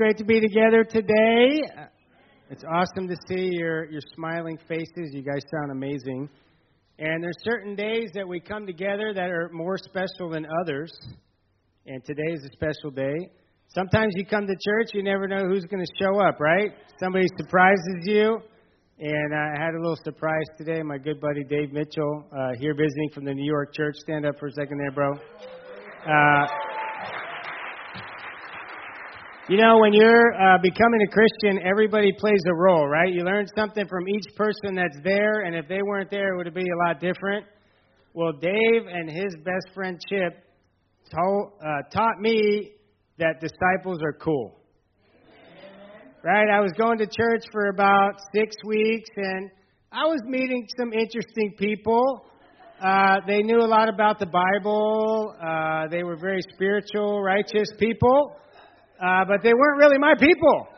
great to be together today. It's awesome to see your, your smiling faces. You guys sound amazing. And there's certain days that we come together that are more special than others. And today is a special day. Sometimes you come to church, you never know who's going to show up, right? Somebody surprises you. And I had a little surprise today. My good buddy Dave Mitchell, uh, here visiting from the New York church. Stand up for a second there, bro. Uh, you know, when you're uh, becoming a Christian, everybody plays a role, right? You learn something from each person that's there, and if they weren't there, it would be a lot different. Well, Dave and his best friend Chip told, uh, taught me that disciples are cool. Right? I was going to church for about six weeks, and I was meeting some interesting people. Uh, they knew a lot about the Bible. Uh, they were very spiritual, righteous people uh, but they weren't really my people.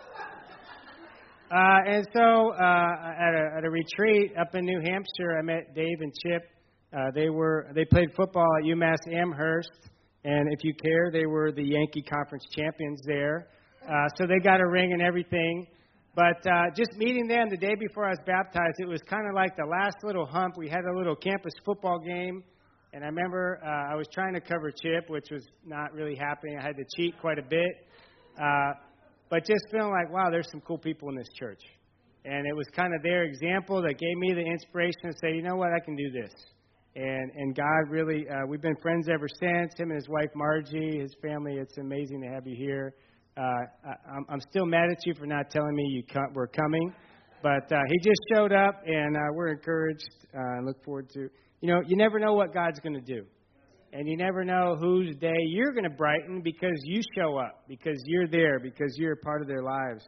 Uh, and so uh, at, a, at a retreat up in New Hampshire, I met Dave and Chip. Uh, they were they played football at UMass Amherst, and if you care, they were the Yankee Conference champions there. Uh, so they got a ring and everything. But uh, just meeting them the day before I was baptized, it was kind of like the last little hump. We had a little campus football game, and I remember uh, I was trying to cover Chip, which was not really happening. I had to cheat quite a bit. Uh, but just feeling like, wow, there's some cool people in this church. And it was kind of their example that gave me the inspiration to say, you know what, I can do this. And and God really, uh, we've been friends ever since. Him and his wife Margie, his family. It's amazing to have you here. Uh, I, I'm, I'm still mad at you for not telling me you come, were coming, but uh, he just showed up, and uh, we're encouraged. Uh, look forward to, you know, you never know what God's going to do. And you never know whose day you're going to brighten because you show up, because you're there, because you're a part of their lives.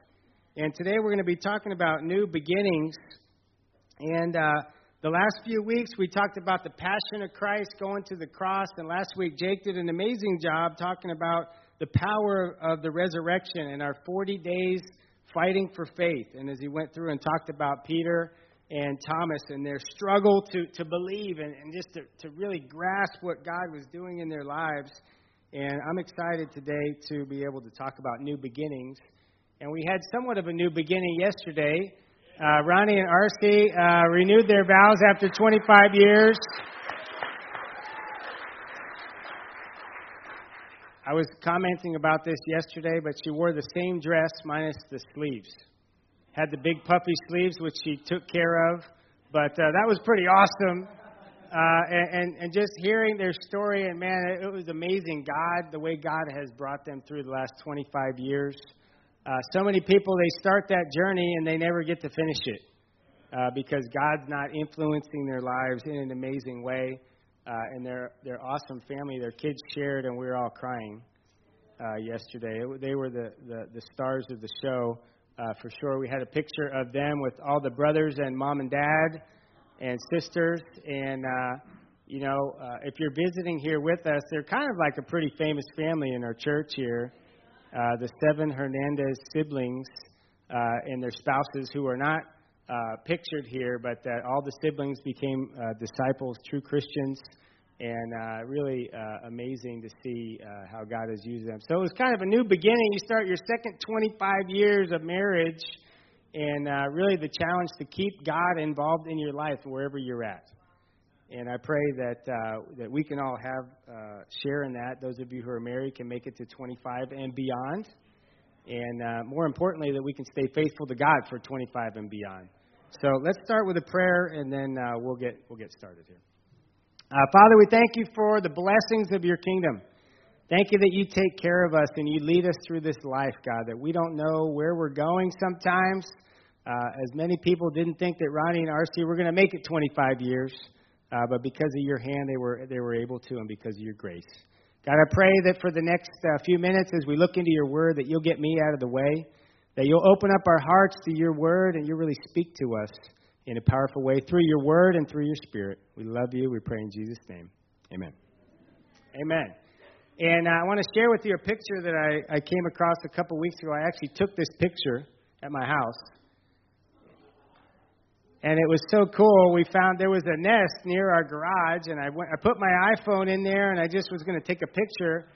And today we're going to be talking about new beginnings. And uh, the last few weeks we talked about the passion of Christ going to the cross. And last week Jake did an amazing job talking about the power of the resurrection and our 40 days fighting for faith. And as he went through and talked about Peter and Thomas and their struggle to, to believe and, and just to, to really grasp what God was doing in their lives. And I'm excited today to be able to talk about new beginnings. And we had somewhat of a new beginning yesterday. Uh, Ronnie and Arcee uh, renewed their vows after 25 years. I was commenting about this yesterday, but she wore the same dress minus the sleeves had the big puffy sleeves, which she took care of. But uh, that was pretty awesome. Uh, and, and, just hearing their story, and man, it, it was amazing. God, the way God has brought them through the last 25 years. Uh, so many people, they start that journey and they never get to finish it uh, because God's not influencing their lives in an amazing way. Uh, and their their awesome family, their kids shared, and we were all crying uh, yesterday. It, they were the, the the stars of the show uh, for sure. We had a picture of them with all the brothers and mom and dad and sisters. And, uh, you know, uh, if you're visiting here with us, they're kind of like a pretty famous family in our church here. Uh, the seven Hernandez siblings uh, and their spouses who are not uh, pictured here, but that all the siblings became uh, disciples, true Christians and uh, really uh, amazing to see uh, how God has used them. So it was kind of a new beginning. You start your second 25 years of marriage, and uh, really the challenge to keep God involved in your life wherever you're at. And I pray that uh, that we can all have uh, share in that. Those of you who are married can make it to 25 and beyond, and more importantly, that we can stay faithful to God for 25 and beyond. So let's start with a prayer, and then we'll get we'll get started here. Uh, Father, we thank you for the blessings of your kingdom. Thank you that you take care of us and you lead us through this life, God, that we don't know where we're going sometimes. Uh, as many people didn't think that Ronnie and Arcee were going to make it 25 years, uh, but because of your hand, they were, they were able to, and because of your grace. God, I pray that for the next uh, few minutes, as we look into your word, that you'll get me out of the way, that you'll open up our hearts to your word, and you'll really speak to us in a powerful way through your word and through your spirit. We love you. We pray in Jesus' name. Amen. Amen. And uh, I want to share with you a picture that I, I came across a couple weeks ago. I actually took this picture at my house. And it was so cool. We found there was a nest near our garage, and I, went, I put my iPhone in there, and I just was going to take a picture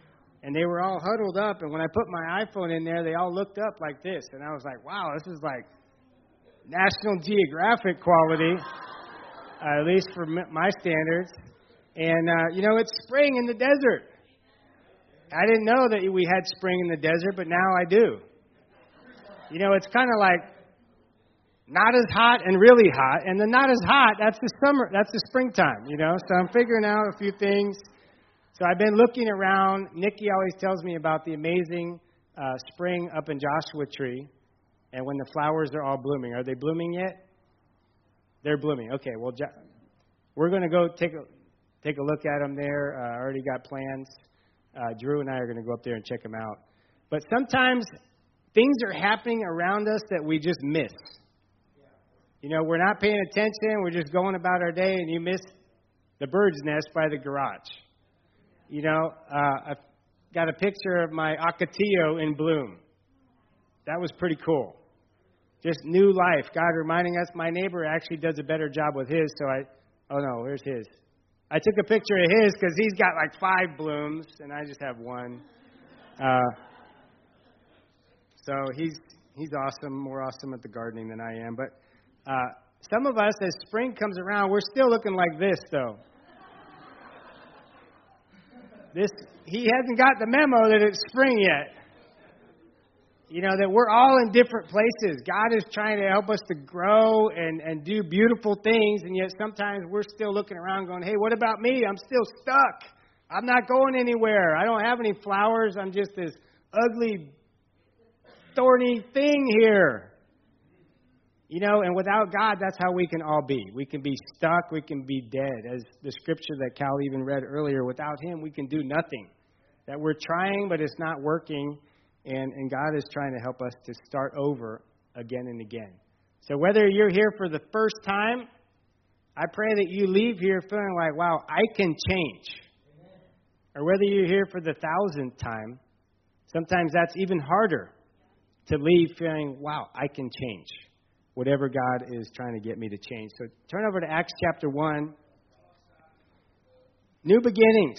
And they were all huddled up, and when I put my iPhone in there, they all looked up like this, and I was like, "Wow, this is like National Geographic quality, uh, at least for my standards." And uh, you know, it's spring in the desert. I didn't know that we had spring in the desert, but now I do. You know, it's kind of like not as hot and really hot, and the not as hot, that's the summer, that's the springtime, you know. So I'm figuring out a few things. So I've been looking around. Nikki always tells me about the amazing uh, spring up in Joshua Tree, and when the flowers are all blooming. Are they blooming yet? They're blooming. Okay, well, we're going to go take a take a look at them there. Uh, I already got plans. Uh, Drew and I are going to go up there and check them out. But sometimes things are happening around us that we just miss. You know, we're not paying attention, we're just going about our day, and you miss the bird's nest by the garage. You know, uh, I've got a picture of my ocotillo in bloom. That was pretty cool. Just new life. God reminding us my neighbor actually does a better job with his, so I, oh no, here's his. I took a picture of his because he's got like five blooms, and I just have one. Uh, so he's he's awesome, more awesome at the gardening than I am. But uh, some of us, as spring comes around, we're still looking like this, though. This he hasn't got the memo that it's spring yet. You know that we're all in different places. God is trying to help us to grow and and do beautiful things, and yet sometimes we're still looking around, going, "Hey, what about me? I'm still stuck. I'm not going anywhere. I don't have any flowers. I'm just this ugly, thorny thing here." You know, and without God, that's how we can all be. We can be stuck, we can be dead. As the scripture that Cal even read earlier, without Him, we can do nothing. That we're trying, but it's not working, and, and God is trying to help us to start over again and again. So whether you're here for the first time, I pray that you leave here feeling like, wow, I can change. Or whether you're here for the thousandth time, sometimes that's even harder to leave feeling, wow, I can change whatever God is trying to get me to change. So turn over to Acts chapter 1. New beginnings.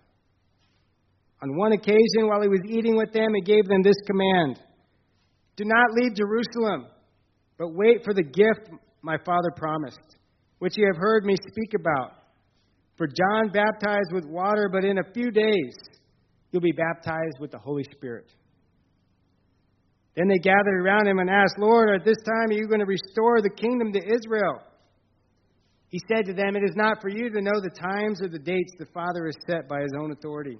On one occasion, while he was eating with them, he gave them this command Do not leave Jerusalem, but wait for the gift my Father promised, which you have heard me speak about. For John baptized with water, but in a few days you'll be baptized with the Holy Spirit. Then they gathered around him and asked, Lord, at this time are you going to restore the kingdom to Israel? He said to them, It is not for you to know the times or the dates the Father has set by his own authority.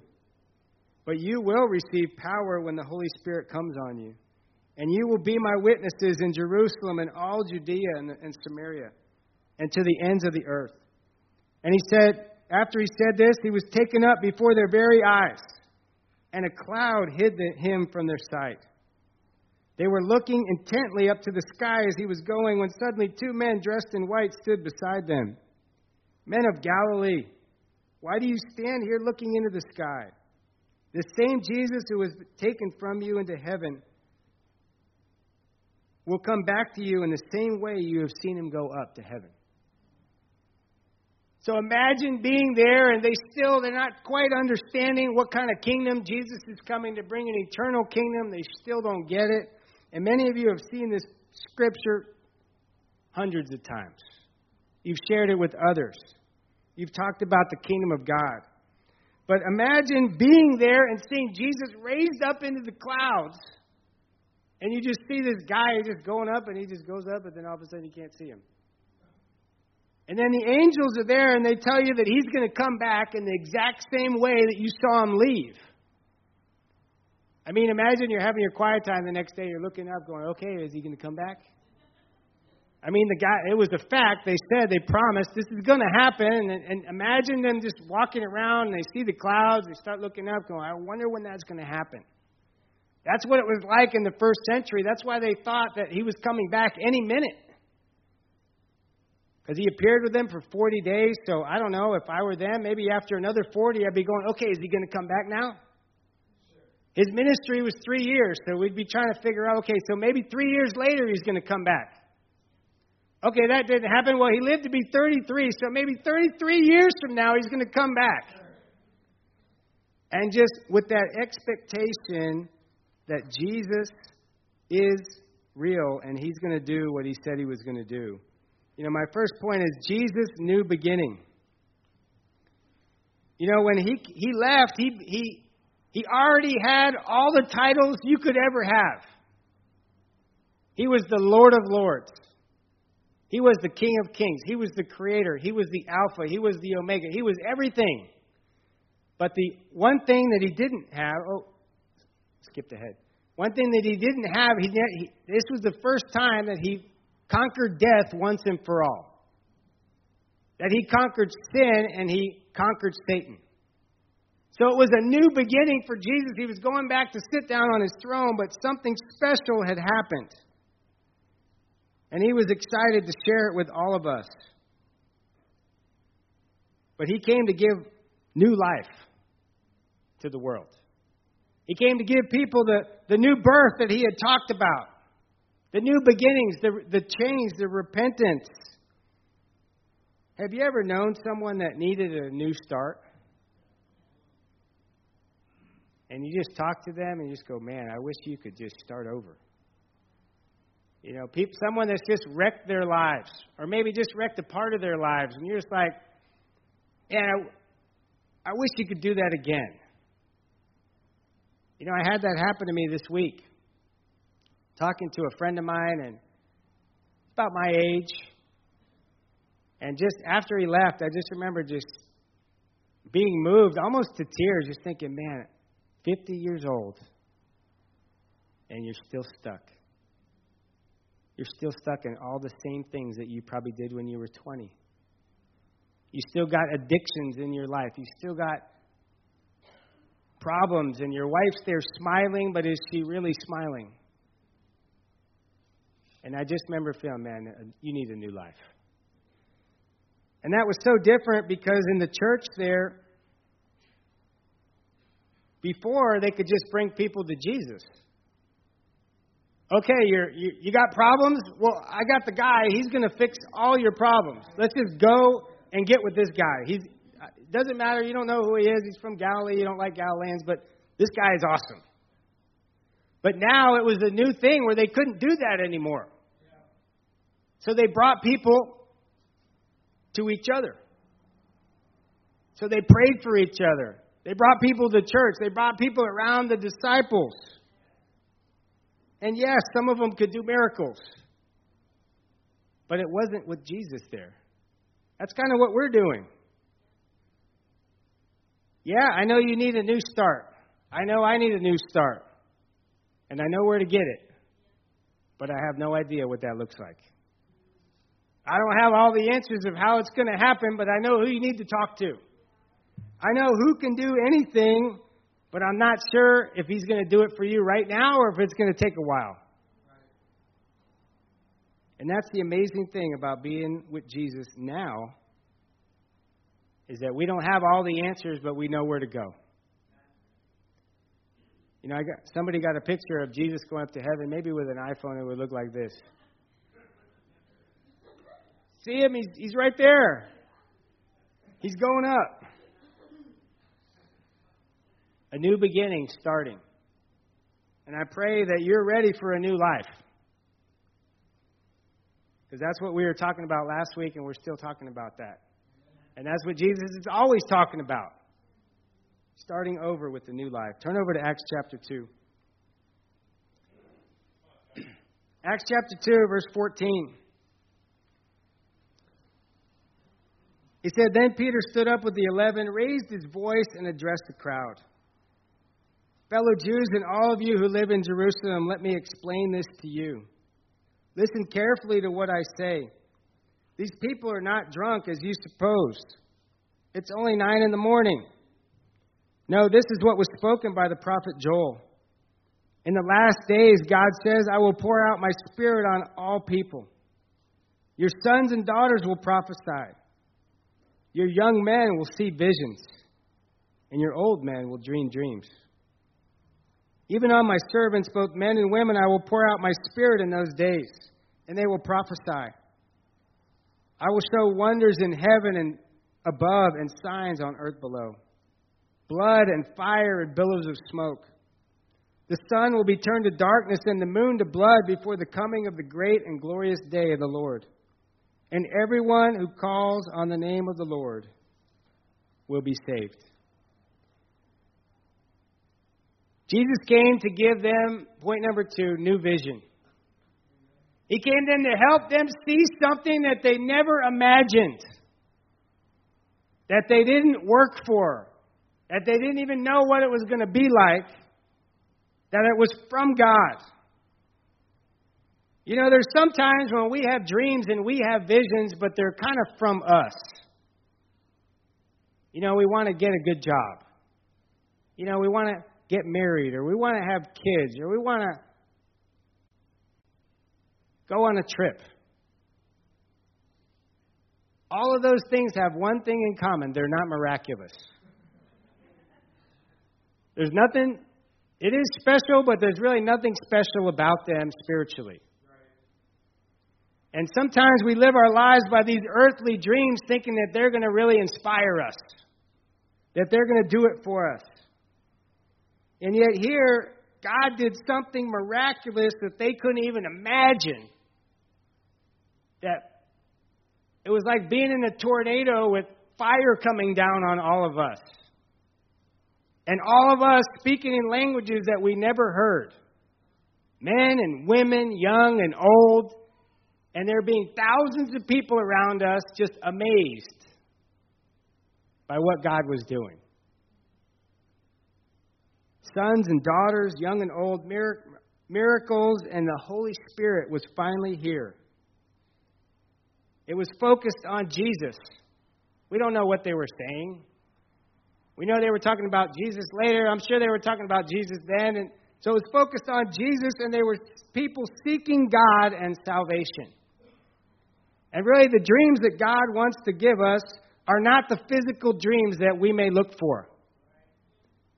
But you will receive power when the Holy Spirit comes on you. And you will be my witnesses in Jerusalem and all Judea and, and Samaria and to the ends of the earth. And he said, after he said this, he was taken up before their very eyes, and a cloud hid him from their sight. They were looking intently up to the sky as he was going when suddenly two men dressed in white stood beside them. Men of Galilee, why do you stand here looking into the sky? The same Jesus who was taken from you into heaven will come back to you in the same way you have seen him go up to heaven. So imagine being there and they still they're not quite understanding what kind of kingdom Jesus is coming to bring an eternal kingdom. They still don't get it. And many of you have seen this scripture hundreds of times. You've shared it with others. You've talked about the kingdom of God. But imagine being there and seeing Jesus raised up into the clouds. And you just see this guy just going up and he just goes up, and then all of a sudden you can't see him. And then the angels are there and they tell you that he's going to come back in the exact same way that you saw him leave. I mean, imagine you're having your quiet time the next day, you're looking up, going, okay, is he going to come back? I mean, the guy, it was a fact. They said, they promised, this is going to happen. And, and imagine them just walking around and they see the clouds, they start looking up, going, I wonder when that's going to happen. That's what it was like in the first century. That's why they thought that he was coming back any minute. Because he appeared with them for 40 days. So I don't know if I were them, maybe after another 40, I'd be going, okay, is he going to come back now? His ministry was three years, so we'd be trying to figure out, okay, so maybe three years later he's going to come back. Okay, that didn't happen. Well, he lived to be 33, so maybe 33 years from now he's going to come back. And just with that expectation that Jesus is real and he's going to do what he said he was going to do. You know, my first point is Jesus' new beginning. You know, when he he left, he he he already had all the titles you could ever have. He was the Lord of Lords. He was the King of Kings. He was the Creator. He was the Alpha. He was the Omega. He was everything. But the one thing that he didn't have, oh, skipped ahead. One thing that he didn't have, he, he, this was the first time that he conquered death once and for all. That he conquered sin and he conquered Satan. So it was a new beginning for Jesus. He was going back to sit down on his throne, but something special had happened. And he was excited to share it with all of us. But he came to give new life to the world. He came to give people the, the new birth that he had talked about, the new beginnings, the, the change, the repentance. Have you ever known someone that needed a new start? And you just talk to them and you just go, man, I wish you could just start over. You know, people, someone that's just wrecked their lives, or maybe just wrecked a part of their lives, and you're just like, yeah, I, I wish you could do that again. You know, I had that happen to me this week. Talking to a friend of mine, and about my age. And just after he left, I just remember just being moved almost to tears, just thinking, man, 50 years old, and you're still stuck. You're still stuck in all the same things that you probably did when you were 20. You still got addictions in your life. You still got problems, and your wife's there smiling, but is she really smiling? And I just remember feeling, man, uh, you need a new life. And that was so different because in the church there, before they could just bring people to Jesus. Okay, you're, you, you got problems? Well, I got the guy. He's going to fix all your problems. Let's just go and get with this guy. He's, it doesn't matter. You don't know who he is. He's from Galilee. You don't like Galileans, but this guy is awesome. But now it was a new thing where they couldn't do that anymore. So they brought people to each other. So they prayed for each other. They brought people to church. They brought people around the disciples. And yes, some of them could do miracles. But it wasn't with Jesus there. That's kind of what we're doing. Yeah, I know you need a new start. I know I need a new start. And I know where to get it. But I have no idea what that looks like. I don't have all the answers of how it's going to happen, but I know who you need to talk to. I know who can do anything, but I'm not sure if he's going to do it for you right now or if it's going to take a while. And that's the amazing thing about being with Jesus now is that we don't have all the answers, but we know where to go. You know, I got somebody got a picture of Jesus going up to heaven. Maybe with an iPhone, it would look like this. See him? He's he's right there. He's going up. A new beginning starting. And I pray that you're ready for a new life. Because that's what we were talking about last week, and we're still talking about that. And that's what Jesus is always talking about. Starting over with the new life. Turn over to Acts chapter 2. Acts chapter 2, verse 14. He said, Then Peter stood up with the eleven, raised his voice, and addressed the crowd. Fellow Jews and all of you who live in Jerusalem, let me explain this to you. Listen carefully to what I say. These people are not drunk as you supposed. It's only nine in the morning. No, this is what was spoken by the prophet Joel. In the last days, God says, I will pour out my spirit on all people. Your sons and daughters will prophesy. Your young men will see visions, and your old men will dream dreams. Even on my servants, both men and women, I will pour out my spirit in those days, and they will prophesy. I will show wonders in heaven and above and signs on earth below blood and fire and billows of smoke. The sun will be turned to darkness and the moon to blood before the coming of the great and glorious day of the Lord. And everyone who calls on the name of the Lord will be saved. Jesus came to give them, point number two, new vision. He came then to help them see something that they never imagined, that they didn't work for, that they didn't even know what it was going to be like, that it was from God. You know, there's sometimes when we have dreams and we have visions, but they're kind of from us. You know, we want to get a good job. You know, we want to get married, or we want to have kids, or we want to go on a trip. All of those things have one thing in common they're not miraculous. There's nothing, it is special, but there's really nothing special about them spiritually. And sometimes we live our lives by these earthly dreams thinking that they're going to really inspire us, that they're going to do it for us. And yet, here, God did something miraculous that they couldn't even imagine. That it was like being in a tornado with fire coming down on all of us. And all of us speaking in languages that we never heard. Men and women, young and old. And there being thousands of people around us just amazed by what God was doing sons and daughters, young and old, miracles, and the Holy Spirit was finally here. It was focused on Jesus. We don't know what they were saying. We know they were talking about Jesus later. I'm sure they were talking about Jesus then. And so it was focused on Jesus, and they were people seeking God and salvation. And really, the dreams that God wants to give us are not the physical dreams that we may look for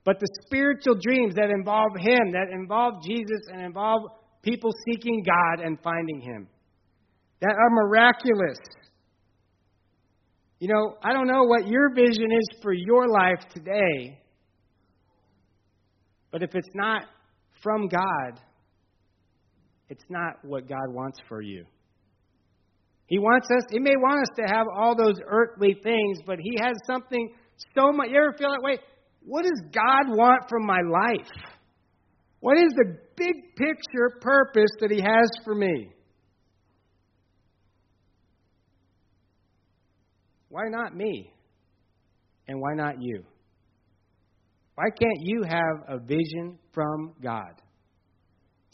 but the spiritual dreams that involve Him, that involve Jesus, and involve people seeking God and finding Him, that are miraculous. You know, I don't know what your vision is for your life today, but if it's not from God, it's not what God wants for you. He wants us, He may want us to have all those earthly things, but He has something so much. You ever feel that way? What does God want from my life? What is the big picture purpose that He has for me? Why not me? And why not you? Why can't you have a vision from God?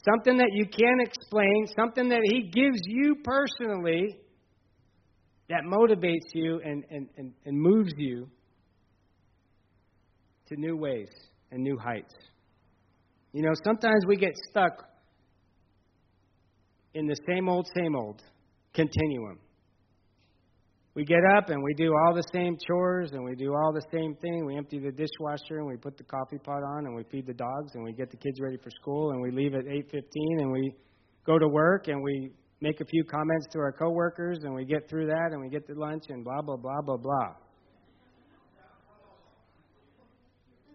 Something that you can't explain, something that He gives you personally that motivates you and, and, and, and moves you to new ways and new heights. You know, sometimes we get stuck in the same old, same old continuum. We get up and we do all the same chores and we do all the same thing. We empty the dishwasher and we put the coffee pot on and we feed the dogs and we get the kids ready for school and we leave at 8:15 and we go to work and we make a few comments to our coworkers and we get through that and we get to lunch and blah blah blah blah blah.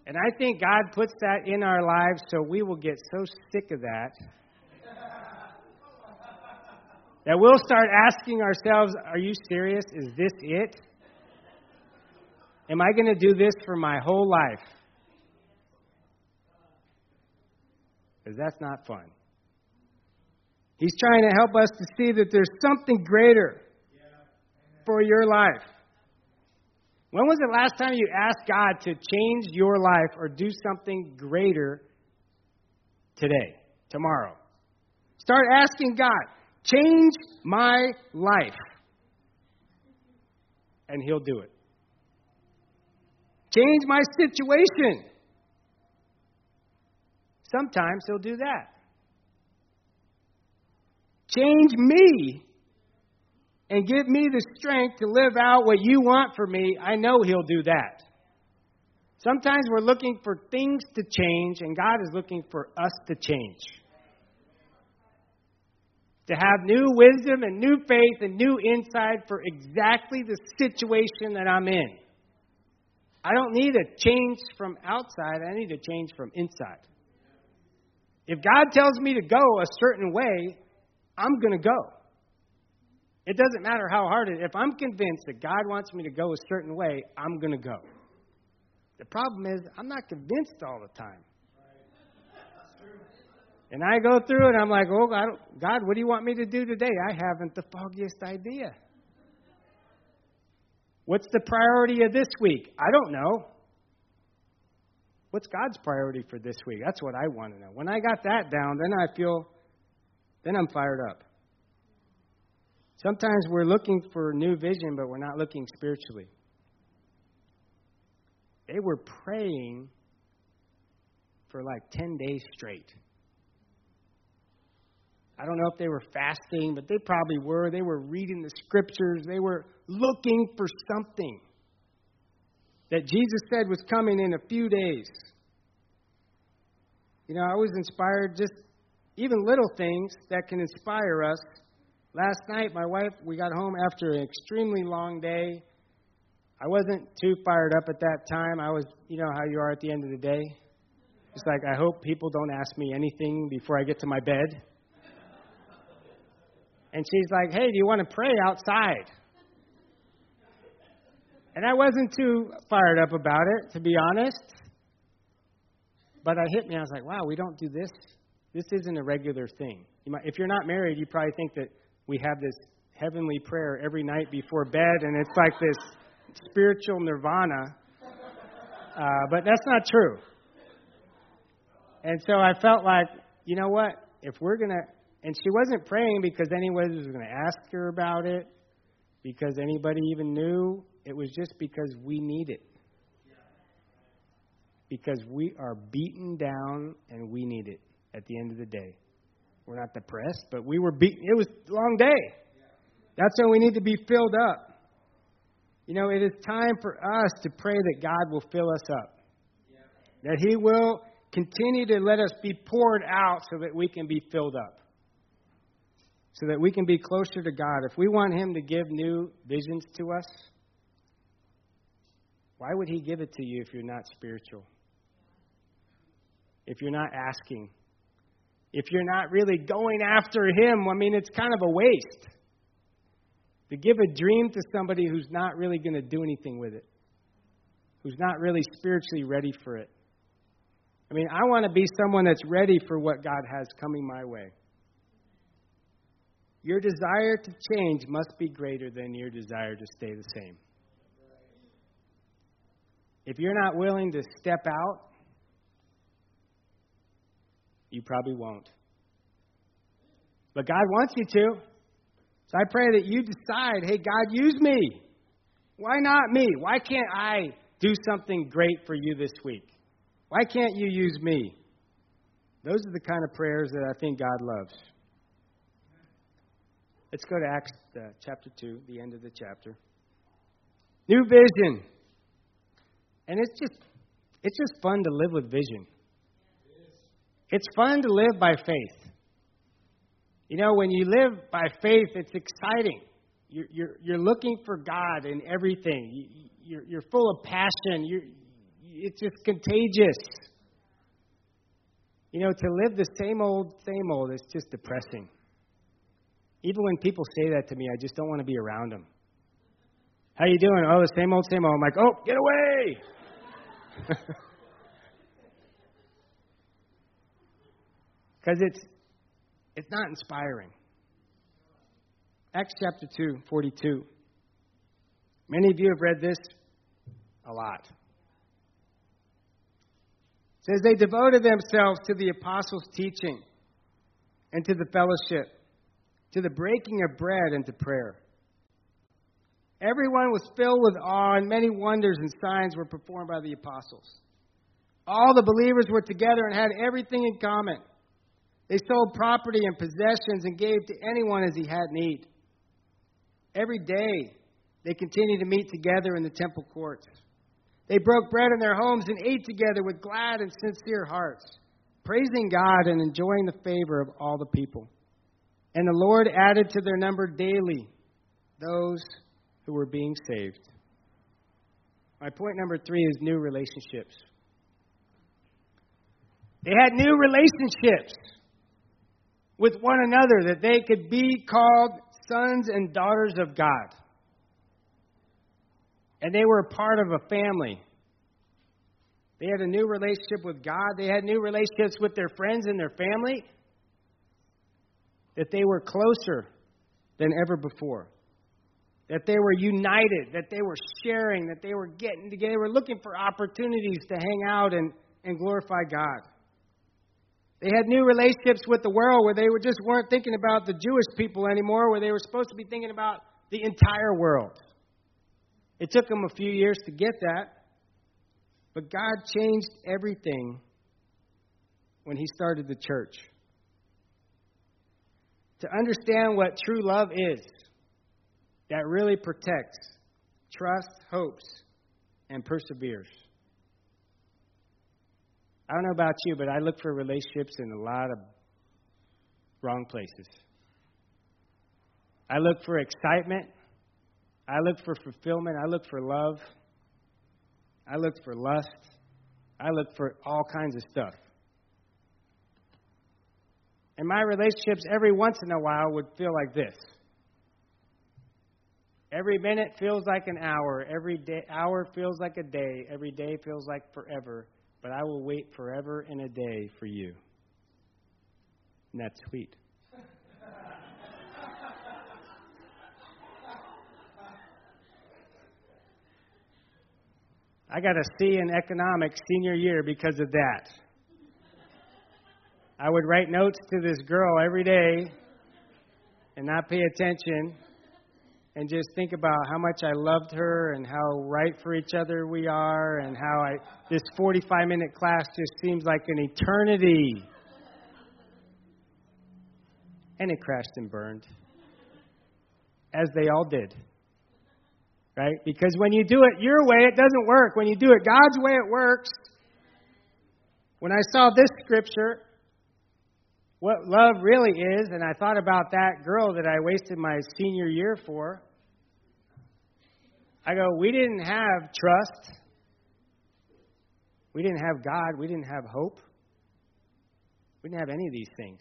And I think God puts that in our lives so we will get so sick of that that we'll start asking ourselves, Are you serious? Is this it? Am I going to do this for my whole life? Because that's not fun. He's trying to help us to see that there's something greater for your life. When was the last time you asked God to change your life or do something greater today, tomorrow? Start asking God, change my life. And He'll do it. Change my situation. Sometimes He'll do that. Change me and give me the strength to live out what you want for me. I know He'll do that. Sometimes we're looking for things to change, and God is looking for us to change. To have new wisdom and new faith and new insight for exactly the situation that I'm in. I don't need a change from outside, I need a change from inside. If God tells me to go a certain way, I'm going to go. It doesn't matter how hard it is. If I'm convinced that God wants me to go a certain way, I'm going to go. The problem is, I'm not convinced all the time. And I go through and I'm like, oh, God, God, what do you want me to do today? I haven't the foggiest idea. What's the priority of this week? I don't know. What's God's priority for this week? That's what I want to know. When I got that down, then I feel, then I'm fired up. Sometimes we're looking for new vision, but we're not looking spiritually. They were praying for like 10 days straight. I don't know if they were fasting, but they probably were. They were reading the scriptures. They were looking for something that Jesus said was coming in a few days. You know, I was inspired just even little things that can inspire us. Last night, my wife, we got home after an extremely long day. I wasn't too fired up at that time. I was, you know, how you are at the end of the day. It's like, I hope people don't ask me anything before I get to my bed. And she's like, hey, do you want to pray outside? And I wasn't too fired up about it, to be honest. But it hit me. I was like, wow, we don't do this. This isn't a regular thing. You might, if you're not married, you probably think that we have this heavenly prayer every night before bed, and it's like this spiritual nirvana. Uh, but that's not true. And so I felt like, you know what? If we're going to, and she wasn't praying because anybody was going to ask her about it, because anybody even knew. It was just because we need it. Because we are beaten down and we need it at the end of the day. We're not depressed, but we were beaten. It was a long day. That's when we need to be filled up. You know, it is time for us to pray that God will fill us up. That He will continue to let us be poured out so that we can be filled up. So that we can be closer to God. If we want Him to give new visions to us, why would He give it to you if you're not spiritual? If you're not asking? If you're not really going after Him, I mean, it's kind of a waste. To give a dream to somebody who's not really going to do anything with it, who's not really spiritually ready for it. I mean, I want to be someone that's ready for what God has coming my way. Your desire to change must be greater than your desire to stay the same. If you're not willing to step out, you probably won't. But God wants you to. So I pray that you decide, hey, God, use me. Why not me? Why can't I do something great for you this week? Why can't you use me? Those are the kind of prayers that I think God loves. Let's go to Acts uh, chapter 2, the end of the chapter. New vision. And it's just it's just fun to live with vision. It's fun to live by faith. You know, when you live by faith, it's exciting. You're, you're, you're looking for God in everything. You, are you're full of passion. You're, it's just contagious. You know, to live the same old, same old is just depressing. Even when people say that to me, I just don't want to be around them. How you doing? Oh, the same old, same old. I'm like, oh, get away. Because it's it's not inspiring. Acts chapter 2, 42. Many of you have read this a lot. It says, They devoted themselves to the apostles' teaching and to the fellowship, to the breaking of bread and to prayer. Everyone was filled with awe, and many wonders and signs were performed by the apostles. All the believers were together and had everything in common. They sold property and possessions and gave to anyone as he had need. Every day, they continued to meet together in the temple courts. They broke bread in their homes and ate together with glad and sincere hearts, praising God and enjoying the favor of all the people. And the Lord added to their number daily those who were being saved. My point number three is new relationships. They had new relationships with one another that they could be called sons and daughters of God. And they were part of a family. They had a new relationship with God. They had new relationships with their friends and their family. That they were closer than ever before. That they were united, that they were sharing, that they were getting together, they were looking for opportunities to hang out and, and glorify God. They had new relationships with the world where they were just weren't thinking about the Jewish people anymore, where they were supposed to be thinking about the entire world. It took them a few years to get that, but God changed everything when He started the church. To understand what true love is, that really protects, trusts, hopes, and perseveres. I don't know about you, but I look for relationships in a lot of wrong places. I look for excitement. I look for fulfillment. I look for love. I look for lust. I look for all kinds of stuff. And my relationships, every once in a while, would feel like this. Every minute feels like an hour. Every day, hour feels like a day. Every day feels like forever but I will wait forever and a day for you. And that's sweet. I got a C in economics senior year because of that. I would write notes to this girl every day and not pay attention and just think about how much I loved her and how right for each other we are and how I this 45 minute class just seems like an eternity. And it crashed and burned. As they all did. Right? Because when you do it your way, it doesn't work. When you do it God's way, it works. When I saw this scripture, what love really is, and I thought about that girl that I wasted my senior year for, I go, we didn't have trust. We didn't have God. We didn't have hope. We didn't have any of these things.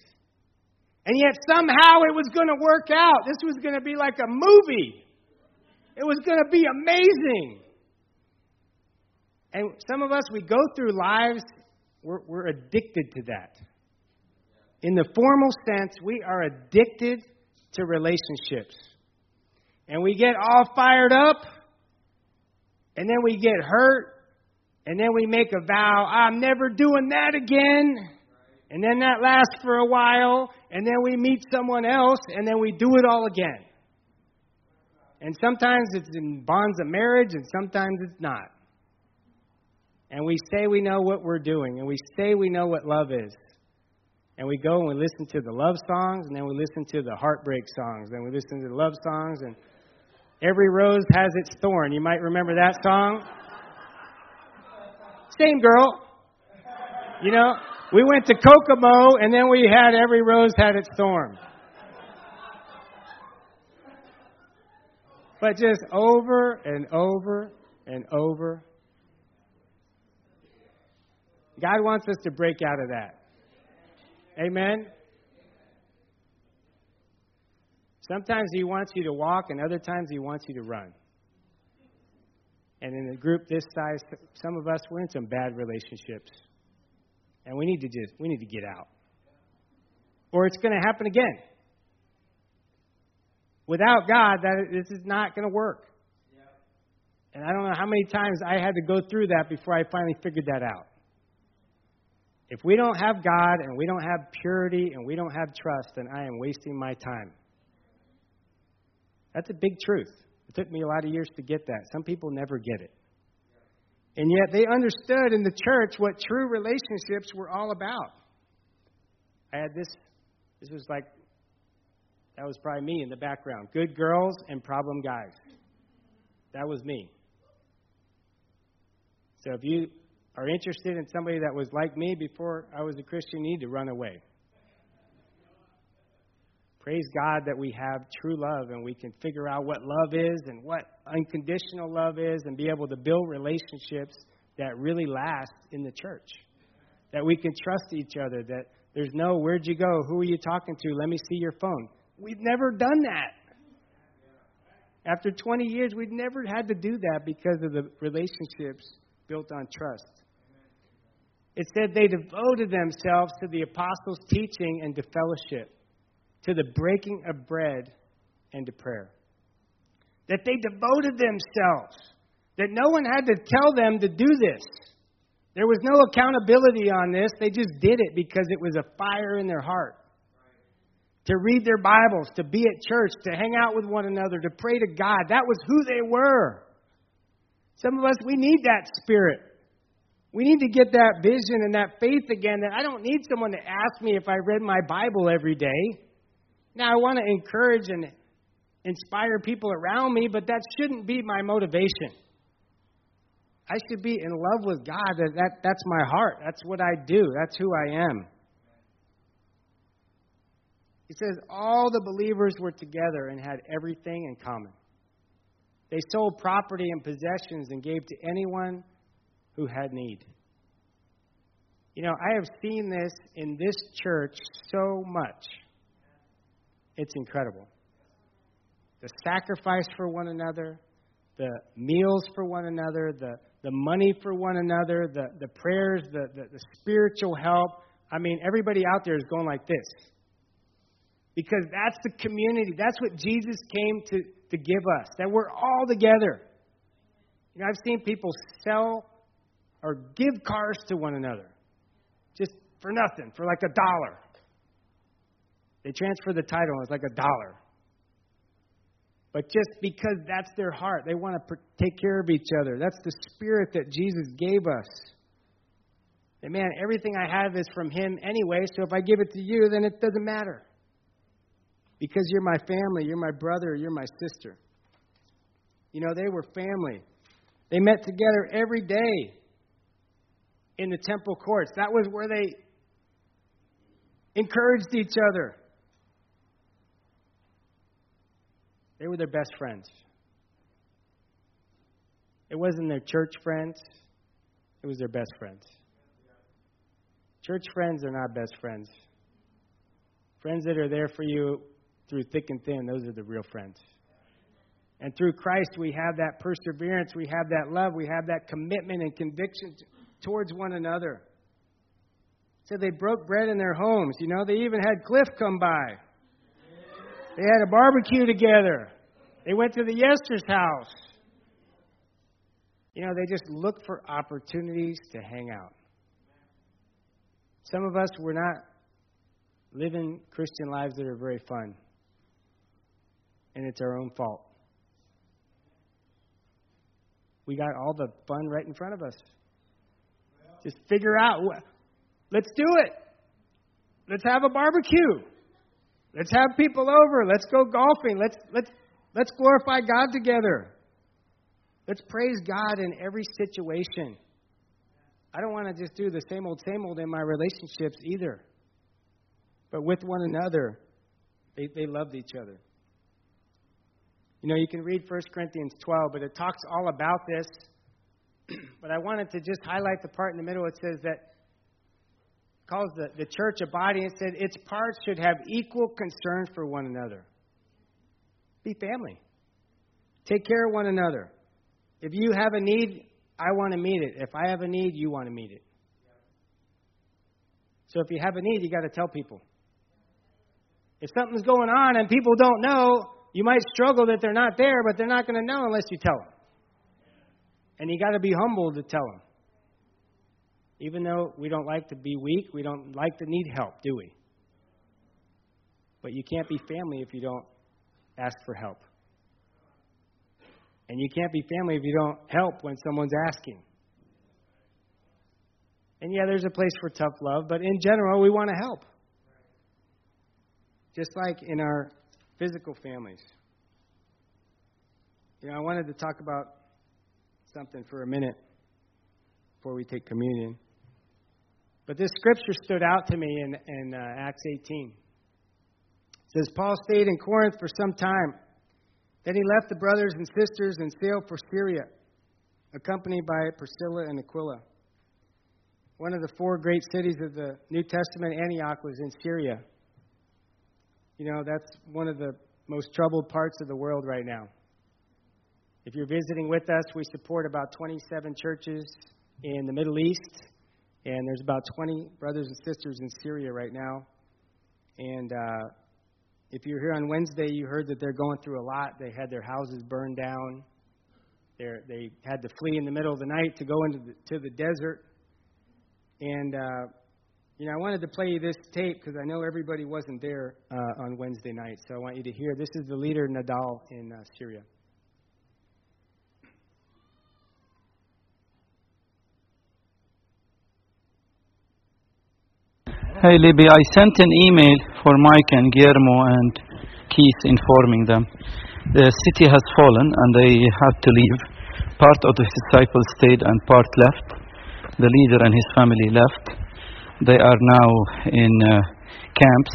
And yet somehow it was going to work out. This was going to be like a movie. It was going to be amazing. And some of us, we go through lives, we're, we're addicted to that. In the formal sense, we are addicted to relationships. And we get all fired up and then we get hurt, and then we make a vow, I'm never doing that again. And then that lasts for a while, and then we meet someone else, and then we do it all again. And sometimes it's in bonds of marriage, and sometimes it's not. And we say we know what we're doing, and we say we know what love is. And we go and we listen to the love songs, and then we listen to the heartbreak songs, and we listen to the love songs, and Every rose has its thorn. You might remember that song. Same girl. You know, we went to Kokomo and then we had Every Rose Had Its Thorn. But just over and over and over. God wants us to break out of that. Amen? Sometimes He wants you to walk, and other times He wants you to run. And in a group this size, some of us we're in some bad relationships, and we need to just we need to get out, or it's going to happen again. Without God, that this is not going to work. And I don't know how many times I had to go through that before I finally figured that out. If we don't have God and we don't have purity and we don't have trust, then I am wasting my time. That's a big truth. It took me a lot of years to get that. Some people never get it. And yet they understood in the church what true relationships were all about. I had this, this was like, that was probably me in the background. Good girls and problem guys. That was me. So if you are interested in somebody that was like me before I was a Christian, you need to run away. Praise God that we have true love and we can figure out what love is and what unconditional love is and be able to build relationships that really last in the church. That we can trust each other, that there's no, where'd you go? Who are you talking to? Let me see your phone. We've never done that. After 20 years, we've never had to do that because of the relationships built on trust. It said they devoted themselves to the apostles' teaching and to fellowship to the breaking of bread and to prayer. That they devoted themselves, that no one had to tell them to do this. There was no accountability on this. They just did it because it was a fire in their heart. To read their Bibles, to be at church, to hang out with one another, to pray to God. That was who they were. Some of us, we need that spirit. We need to get that vision and that faith again that I don't need someone to ask me if I read my Bible every day. Now, I want to encourage and inspire people around me, but that shouldn't be my motivation. I should be in love with God. That, that, that's my heart. That's what I do. That's who I am. He says, All the believers were together and had everything in common. They sold property and possessions and gave to anyone who had need. You know, I have seen this in this church so much. It's incredible. The sacrifice for one another, the meals for one another, the, the money for one another, the, the prayers, the, the, the spiritual help. I mean, everybody out there is going like this. Because that's the community. That's what Jesus came to, to give us, that we're all together. You know, I've seen people sell or give cars to one another just for nothing, for like a dollar. They transfer the title, it's like a dollar. But just because that's their heart, they want to take care of each other. That's the spirit that Jesus gave us. And man, everything I have is from Him anyway, so if I give it to you, then it doesn't matter. Because you're my family, you're my brother, you're my sister. You know, they were family. They met together every day in the temple courts. That was where they encouraged each other. They were their best friends. It wasn't their church friends, it was their best friends. Church friends are not best friends. Friends that are there for you through thick and thin, those are the real friends. And through Christ, we have that perseverance, we have that love, we have that commitment and conviction towards one another. So they broke bread in their homes. You know, they even had Cliff come by. They had a barbecue together. They went to the Yester's house. You know, they just look for opportunities to hang out. Some of us, we're not living Christian lives that are very fun. And it's our own fault. We got all the fun right in front of us. Just figure out. what. Let's do it. Let's have a barbecue. Let's have people over. Let's go golfing. Let's let's let's glorify God together. Let's praise God in every situation. I don't want to just do the same old same old in my relationships either. But with one another, they, they loved each other. You know, you can read 1 Corinthians 12, but it talks all about this. but I wanted to just highlight the part in the middle. It says that calls the, the church a body and said its parts should have equal concern for one another. Be family. Take care of one another. If you have a need, I want to meet it. If I have a need, you want to meet it. So if you have a need, you got to tell people. If something's going on and people don't know, you might struggle that they're not there, but they're not going to know unless you tell them. And you got to be humble to tell them. Even though we don't like to be weak, we don't like to need help, do we? But you can't be family if you don't ask for help. And you can't be family if you don't help when someone's asking. And yeah, there's a place for tough love, but in general, we want to help. Just like in our physical families. You know, I wanted to talk about something for a minute before we take communion. But this scripture stood out to me in, in uh, Acts 18. It says, Paul stayed in Corinth for some time. Then he left the brothers and sisters and sailed for Syria, accompanied by Priscilla and Aquila. One of the four great cities of the New Testament, Antioch, was in Syria. You know, that's one of the most troubled parts of the world right now. If you're visiting with us, we support about 27 churches in the Middle East, and there's about 20 brothers and sisters in Syria right now. And uh, if you're here on Wednesday, you heard that they're going through a lot. They had their houses burned down. They're, they had to flee in the middle of the night to go into the, to the desert. And uh, you know, I wanted to play you this tape because I know everybody wasn't there uh, on Wednesday night. So I want you to hear. This is the leader Nadal in uh, Syria. Hey Libby, I sent an email for Mike and Guillermo and Keith informing them. The city has fallen and they had to leave. Part of the disciples stayed and part left. The leader and his family left they are now in uh, camps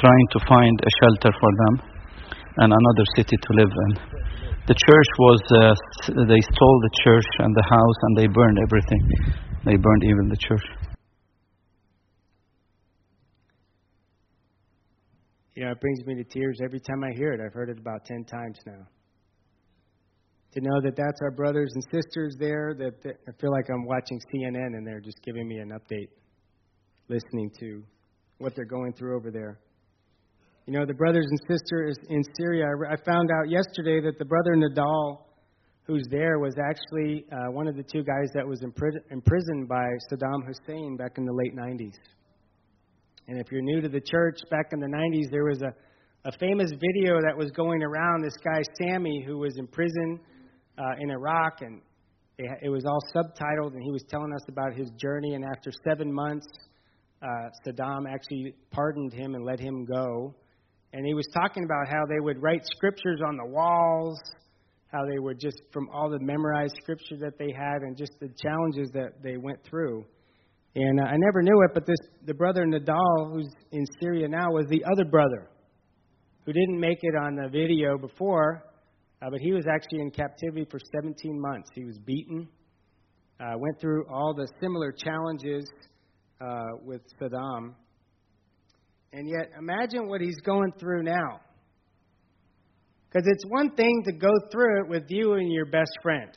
trying to find a shelter for them and another city to live in. The church was, uh, they stole the church and the house and they burned everything. They burned even the church. You know, it brings me to tears every time I hear it. I've heard it about 10 times now. To know that that's our brothers and sisters there, that, that I feel like I'm watching CNN and they're just giving me an update listening to what they're going through over there. You know, the brothers and sisters in Syria, I found out yesterday that the brother Nadal, who's there, was actually uh, one of the two guys that was imprisoned by Saddam Hussein back in the late 90s. And if you're new to the church, back in the 90s, there was a, a famous video that was going around. This guy, Sammy, who was in prison uh, in Iraq, and it, was all subtitled, and he was telling us about his journey. And after seven months, uh, Saddam actually pardoned him and let him go. And he was talking about how they would write scriptures on the walls, how they would just, from all the memorized scripture that they had, and just the challenges that they went through. And uh, I never knew it, but this the brother Nadal, who's in Syria now, was the other brother who didn't make it on the video before, uh, but he was actually in captivity for 17 months. He was beaten, uh, went through all the similar challenges uh, with Saddam. And yet, imagine what he's going through now. Because it's one thing to go through it with you and your best friend,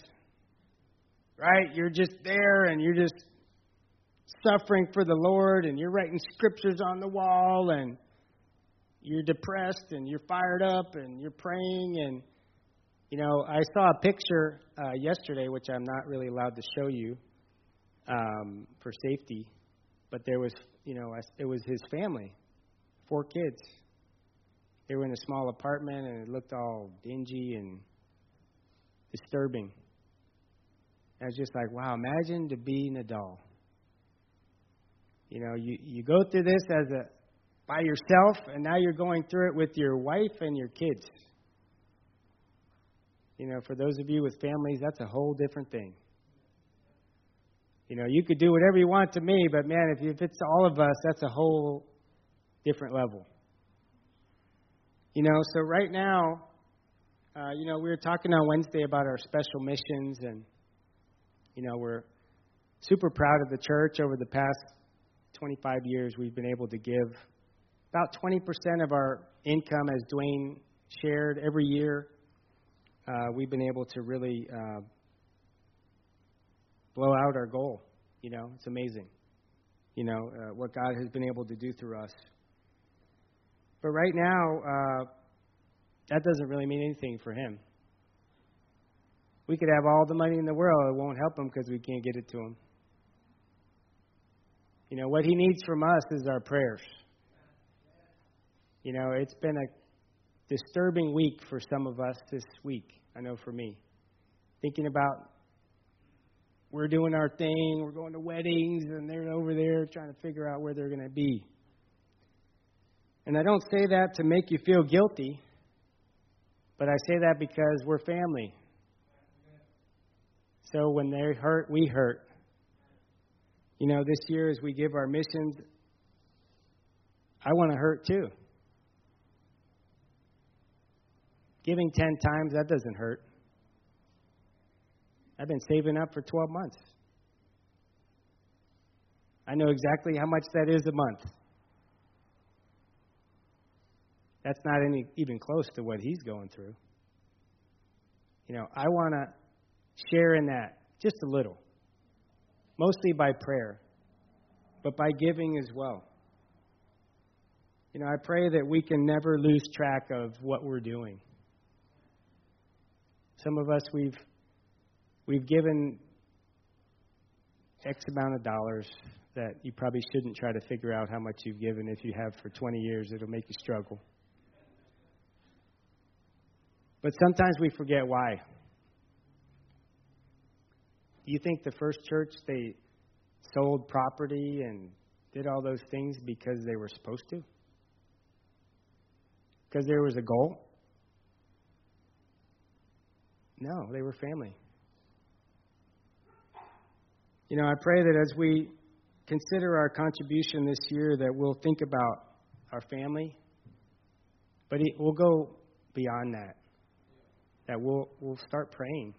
right? You're just there and you're just suffering for the Lord and you're writing scriptures on the wall and you're depressed and you're fired up and you're praying and you know i saw a picture uh, yesterday which i'm not really allowed to show you um, for safety but there was, you know, it was his family, four kids. They were in a small apartment, and it looked all dingy and disturbing. I was just like, wow, imagine to be Nadal. You know, you, you go through this as a by yourself, and now you're going through it with your wife and your kids. You know, for those of you with families, that's a whole different thing. You know, you could do whatever you want to me, but man, if, if it's all of us, that's a whole different level. You know, so right now, uh, you know, we were talking on Wednesday about our special missions, and, you know, we're super proud of the church. Over the past 25 years, we've been able to give about 20% of our income, as Dwayne shared every year. Uh, we've been able to really uh, blow out our goal. You know, it's amazing. You know, uh, what God has been able to do through us. But right now, uh, that doesn't really mean anything for him. We could have all the money in the world, it won't help him because we can't get it to him. You know, what he needs from us is our prayers. You know, it's been a disturbing week for some of us this week. I know for me. Thinking about we're doing our thing, we're going to weddings, and they're over there trying to figure out where they're going to be. And I don't say that to make you feel guilty, but I say that because we're family. So when they hurt, we hurt. You know, this year as we give our missions, I want to hurt too. Giving 10 times, that doesn't hurt. I've been saving up for 12 months. I know exactly how much that is a month. That's not any even close to what he's going through. You know, I want to share in that just a little, mostly by prayer, but by giving as well. You know, I pray that we can never lose track of what we're doing. Some of us, we've we've given X amount of dollars that you probably shouldn't try to figure out how much you've given. If you have for 20 years, it'll make you struggle. But sometimes we forget why. Do you think the first church they sold property and did all those things because they were supposed to? Because there was a goal? No, they were family. You know, I pray that as we consider our contribution this year, that we'll think about our family, but we'll go beyond that. That we'll we'll start praying.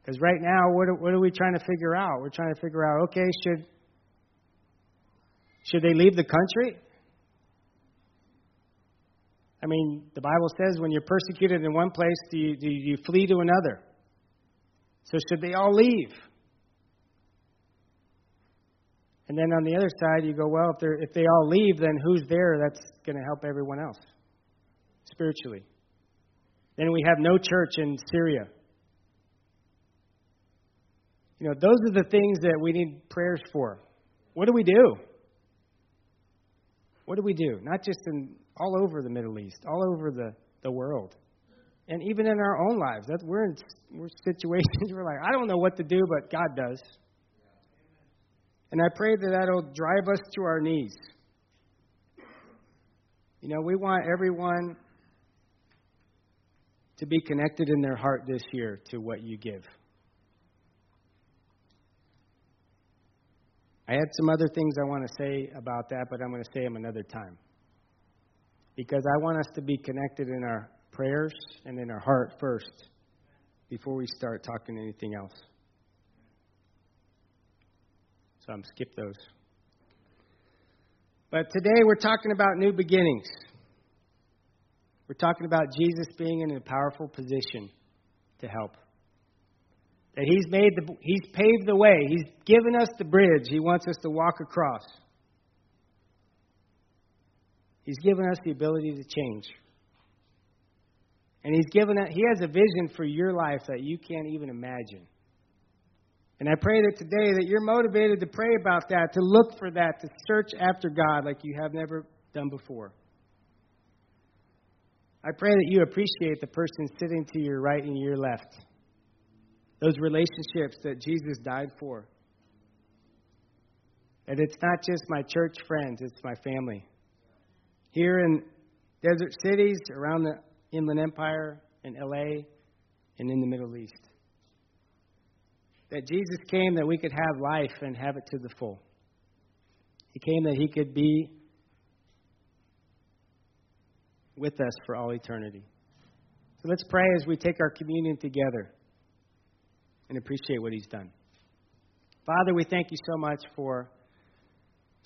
Because right now, what are, what are we trying to figure out? We're trying to figure out, okay, should should they leave the country? I mean, the Bible says when you're persecuted in one place, do you, do you flee to another? So should they all leave? And then on the other side, you go, well, if, if they all leave, then who's there that's going to help everyone else spiritually? Then we have no church in Syria. You know, those are the things that we need prayers for. What do we do? What do we do? Not just in all over the Middle East, all over the, the world. And even in our own lives. That we're in we're situations where like, I don't know what to do, but God does. And I pray that that'll drive us to our knees. You know, we want everyone to be connected in their heart this year to what you give. I had some other things I want to say about that, but I'm going to say them another time. Because I want us to be connected in our prayers and in our heart first before we start talking anything else. So I'm skip those. But today we're talking about new beginnings. We're talking about Jesus being in a powerful position to help. That he's made the he's paved the way. He's given us the bridge. He wants us to walk across. He's given us the ability to change. And he's given he has a vision for your life that you can't even imagine. And I pray that today that you're motivated to pray about that, to look for that, to search after God like you have never done before. I pray that you appreciate the person sitting to your right and your left. Those relationships that Jesus died for. That it's not just my church friends, it's my family. Here in desert cities, around the Inland Empire, in LA, and in the Middle East. That Jesus came that we could have life and have it to the full. He came that He could be with us for all eternity. So let's pray as we take our communion together and appreciate what He's done. Father, we thank you so much for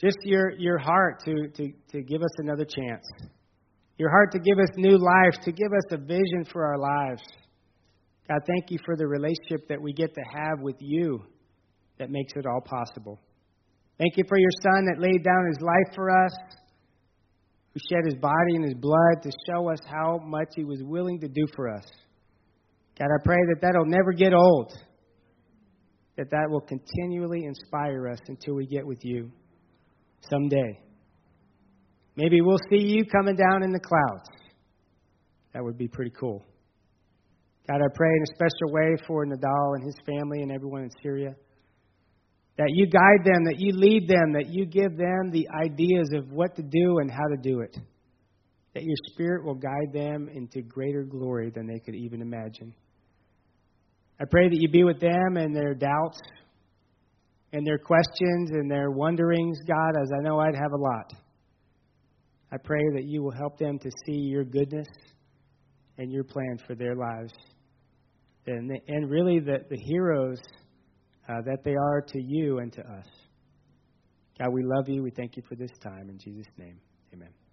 just your, your heart to, to, to give us another chance. Your heart to give us new life, to give us a vision for our lives. God, thank you for the relationship that we get to have with you that makes it all possible. Thank you for your Son that laid down his life for us, who shed his body and his blood to show us how much he was willing to do for us. God, I pray that that'll never get old, that that will continually inspire us until we get with you someday. Maybe we'll see you coming down in the clouds. That would be pretty cool. God, I pray in a special way for Nadal and his family and everyone in Syria. That you guide them, that you lead them, that you give them the ideas of what to do and how to do it. That your Spirit will guide them into greater glory than they could even imagine. I pray that you be with them and their doubts and their questions and their wonderings, God, as I know I'd have a lot. I pray that you will help them to see your goodness and your plan for their lives. And, and really, the, the heroes uh, that they are to you and to us. God, we love you. We thank you for this time. In Jesus' name, amen.